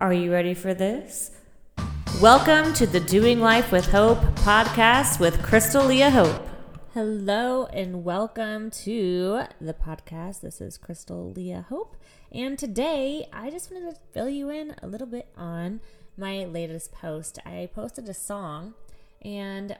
Are you ready for this? Welcome to the Doing Life with Hope podcast with Crystal Leah Hope. Hello and welcome to the podcast. This is Crystal Leah Hope. And today I just wanted to fill you in a little bit on my latest post. I posted a song and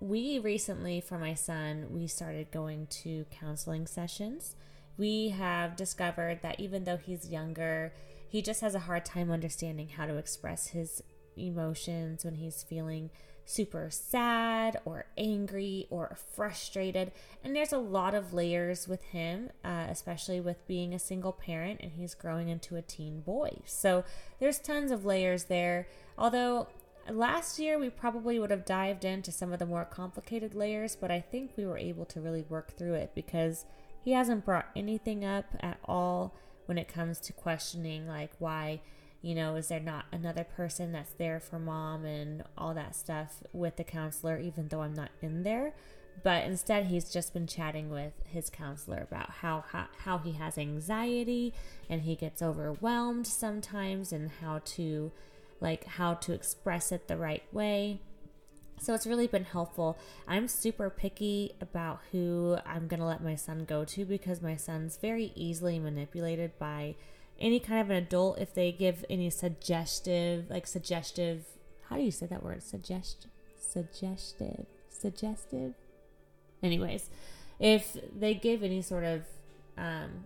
we recently, for my son, we started going to counseling sessions. We have discovered that even though he's younger, he just has a hard time understanding how to express his emotions when he's feeling super sad or angry or frustrated. And there's a lot of layers with him, uh, especially with being a single parent and he's growing into a teen boy. So there's tons of layers there. Although last year we probably would have dived into some of the more complicated layers, but I think we were able to really work through it because he hasn't brought anything up at all when it comes to questioning like why you know, is there not another person that's there for mom and all that stuff with the counselor, even though I'm not in there? But instead, he's just been chatting with his counselor about how, how, how he has anxiety and he gets overwhelmed sometimes and how to, like, how to express it the right way. So it's really been helpful. I'm super picky about who I'm going to let my son go to because my son's very easily manipulated by any kind of an adult if they give any suggestive, like suggestive, how do you say that word? Suggest, suggestive, suggestive. Anyways, if they give any sort of um,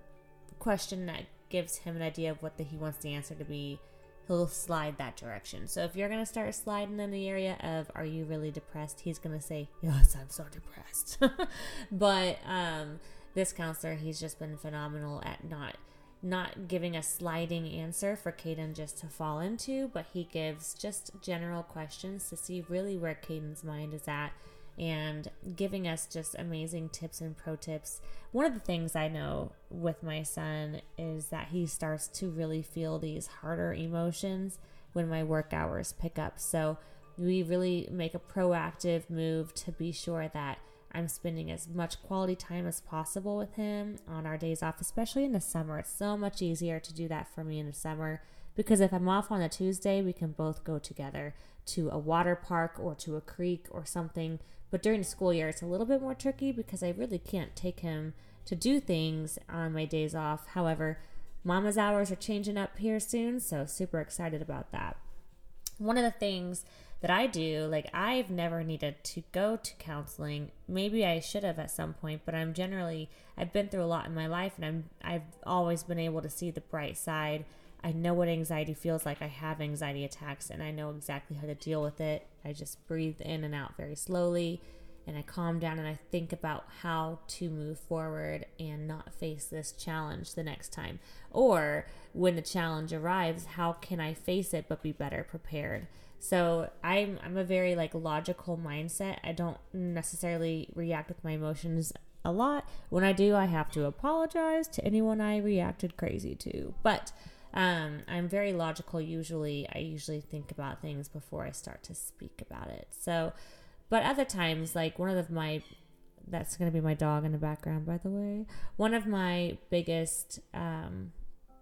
question that gives him an idea of what the, he wants the answer to be, he'll slide that direction. So if you're going to start sliding in the area of are you really depressed, he's going to say, "Yes, I'm so depressed." but um, this counselor, he's just been phenomenal at not not giving a sliding answer for Caden just to fall into, but he gives just general questions to see really where Caden's mind is at and giving us just amazing tips and pro tips. One of the things I know with my son is that he starts to really feel these harder emotions when my work hours pick up. So we really make a proactive move to be sure that I'm spending as much quality time as possible with him on our days off, especially in the summer. It's so much easier to do that for me in the summer because if I'm off on a Tuesday, we can both go together to a water park or to a creek or something. But during the school year, it's a little bit more tricky because I really can't take him to do things on my days off. However, mama's hours are changing up here soon, so super excited about that. One of the things that I do, like I've never needed to go to counseling. Maybe I should have at some point, but I'm generally I've been through a lot in my life and I'm I've always been able to see the bright side. I know what anxiety feels like. I have anxiety attacks and I know exactly how to deal with it. I just breathe in and out very slowly and I calm down and I think about how to move forward and not face this challenge the next time. Or when the challenge arrives, how can I face it but be better prepared? So I'm I'm a very like logical mindset. I don't necessarily react with my emotions a lot. When I do, I have to apologize to anyone I reacted crazy to. But um, I'm very logical usually. I usually think about things before I start to speak about it. So, but other times, like one of my that's going to be my dog in the background, by the way. One of my biggest, um,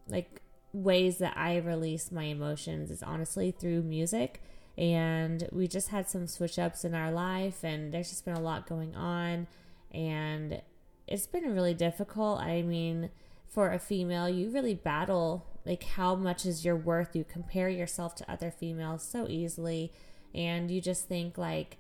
like ways that I release my emotions is honestly through music. And we just had some switch ups in our life, and there's just been a lot going on. And it's been really difficult. I mean, for a female, you really battle like how much is your worth. You compare yourself to other females so easily, and you just think like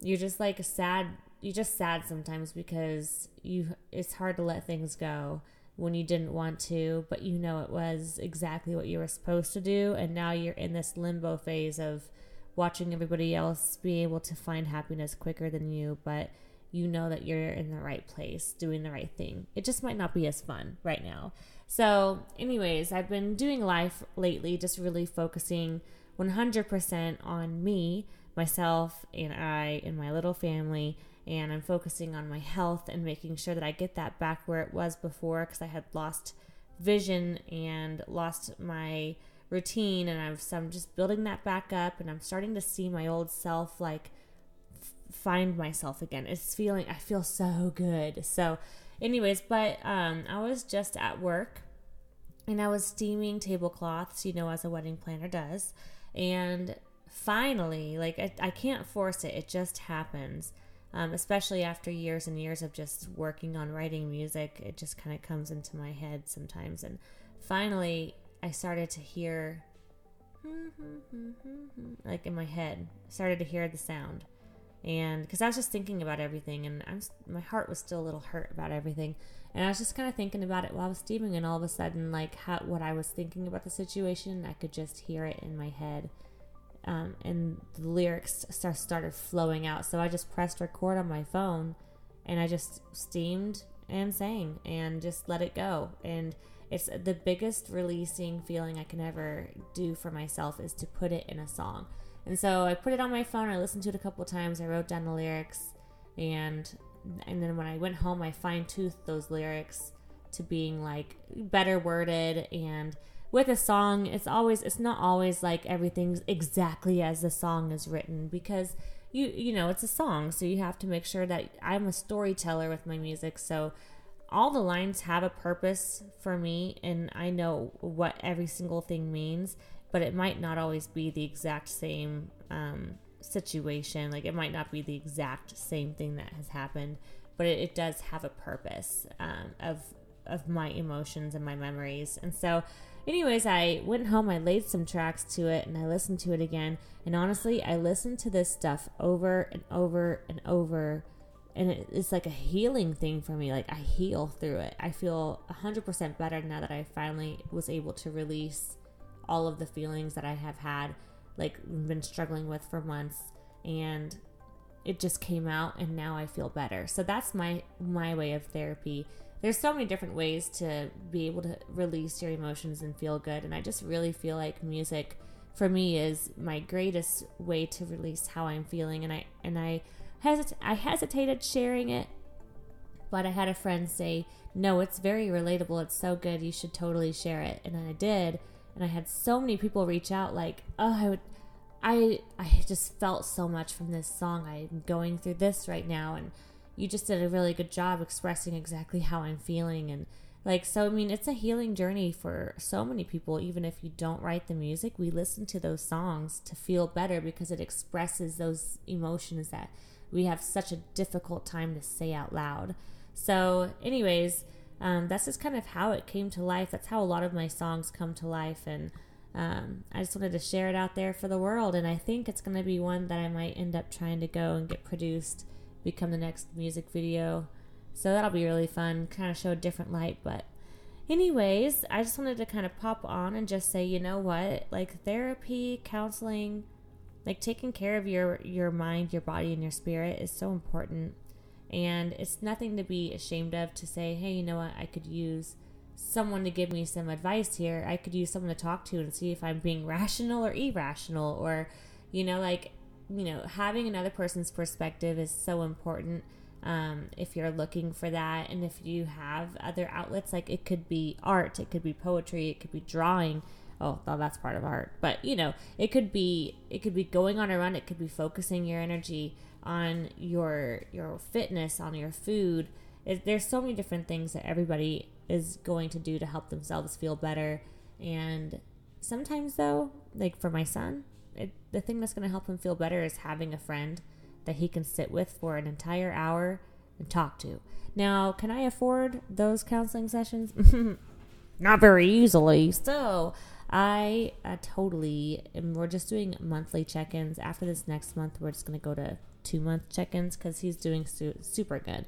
you're just like sad. You're just sad sometimes because you it's hard to let things go when you didn't want to, but you know it was exactly what you were supposed to do. And now you're in this limbo phase of watching everybody else be able to find happiness quicker than you, but you know that you're in the right place, doing the right thing. It just might not be as fun right now. So, anyways, I've been doing life lately, just really focusing 100% on me, myself, and I, and my little family and I'm focusing on my health and making sure that I get that back where it was before because I had lost vision and lost my routine and I'm, so I'm just building that back up and I'm starting to see my old self like find myself again. It's feeling I feel so good. So anyways, but um I was just at work and I was steaming tablecloths, you know, as a wedding planner does. And finally, like, I, I can't force it, it just happens. Um, especially after years and years of just working on writing music, it just kind of comes into my head sometimes. And finally, I started to hear, like in my head, started to hear the sound. And because I was just thinking about everything, and I'm, my heart was still a little hurt about everything. And I was just kind of thinking about it while I was steaming, and all of a sudden, like how what I was thinking about the situation, I could just hear it in my head, um, and the lyrics start, started flowing out. So I just pressed record on my phone, and I just steamed and sang, and just let it go. And it's the biggest releasing feeling I can ever do for myself is to put it in a song. And so I put it on my phone. I listened to it a couple times. I wrote down the lyrics, and and then when I went home, I fine toothed those lyrics to being like better worded and with a song it's always it's not always like everything's exactly as the song is written because you you know it's a song so you have to make sure that I'm a storyteller with my music so all the lines have a purpose for me and I know what every single thing means but it might not always be the exact same um, situation. Like it might not be the exact same thing that has happened, but it, it does have a purpose um, of of my emotions and my memories. And so, anyways, I went home. I laid some tracks to it, and I listened to it again. And honestly, I listened to this stuff over and over and over. And it, it's like a healing thing for me. Like I heal through it. I feel 100% better now that I finally was able to release all of the feelings that I have had like been struggling with for months and it just came out and now I feel better. So that's my my way of therapy. There's so many different ways to be able to release your emotions and feel good and I just really feel like music for me is my greatest way to release how I'm feeling and I and I hesit- I hesitated sharing it but I had a friend say, "No, it's very relatable. It's so good. You should totally share it." And I did and I had so many people reach out like, "Oh, I would I I just felt so much from this song. I'm going through this right now and you just did a really good job expressing exactly how I'm feeling and like so I mean it's a healing journey for so many people even if you don't write the music, we listen to those songs to feel better because it expresses those emotions that we have such a difficult time to say out loud. So anyways, um, that's just kind of how it came to life. That's how a lot of my songs come to life. And um, I just wanted to share it out there for the world. And I think it's going to be one that I might end up trying to go and get produced, become the next music video. So that'll be really fun, kind of show a different light. But, anyways, I just wanted to kind of pop on and just say, you know what? Like, therapy, counseling, like taking care of your your mind your body and your spirit is so important and it's nothing to be ashamed of to say, hey, you know what, I could use someone to give me some advice here. I could use someone to talk to and see if I'm being rational or irrational or, you know, like, you know, having another person's perspective is so important. Um, if you're looking for that, and if you have other outlets, like it could be art, it could be poetry, it could be drawing. Oh, well, that's part of art, but you know, it could be it could be going on a run, it could be focusing your energy on your your fitness, on your food. It, there's so many different things that everybody is going to do to help themselves feel better. And sometimes, though, like for my son, it, the thing that's going to help him feel better is having a friend that he can sit with for an entire hour and talk to. Now, can I afford those counseling sessions? Not very easily. So, I uh, totally, and we're just doing monthly check ins. After this next month, we're just going to go to two month check ins because he's doing su- super good.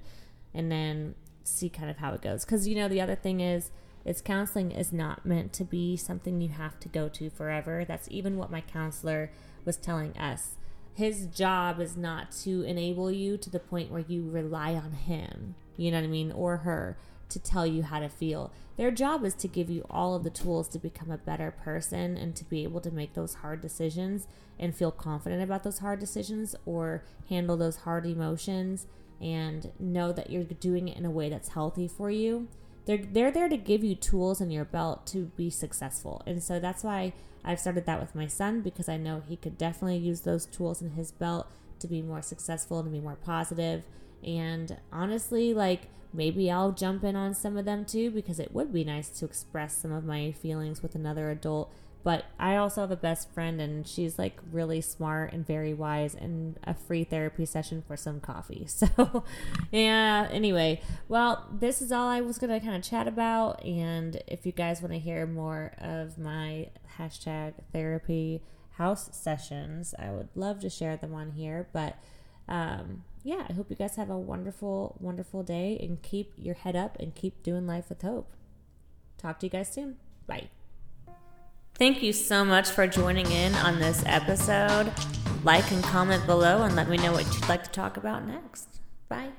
And then see kind of how it goes. Because, you know, the other thing is, is counseling is not meant to be something you have to go to forever. That's even what my counselor was telling us. His job is not to enable you to the point where you rely on him, you know what I mean, or her to tell you how to feel. Their job is to give you all of the tools to become a better person and to be able to make those hard decisions and feel confident about those hard decisions or handle those hard emotions and know that you're doing it in a way that's healthy for you. They're, they're there to give you tools in your belt to be successful. And so that's why I've started that with my son because I know he could definitely use those tools in his belt to be more successful and to be more positive. And honestly, like maybe I'll jump in on some of them too because it would be nice to express some of my feelings with another adult. But I also have a best friend and she's like really smart and very wise and a free therapy session for some coffee. So, yeah, anyway, well, this is all I was going to kind of chat about. And if you guys want to hear more of my hashtag therapy house sessions, I would love to share them on here. But, um, yeah, I hope you guys have a wonderful, wonderful day and keep your head up and keep doing life with hope. Talk to you guys soon. Bye. Thank you so much for joining in on this episode. Like and comment below and let me know what you'd like to talk about next. Bye.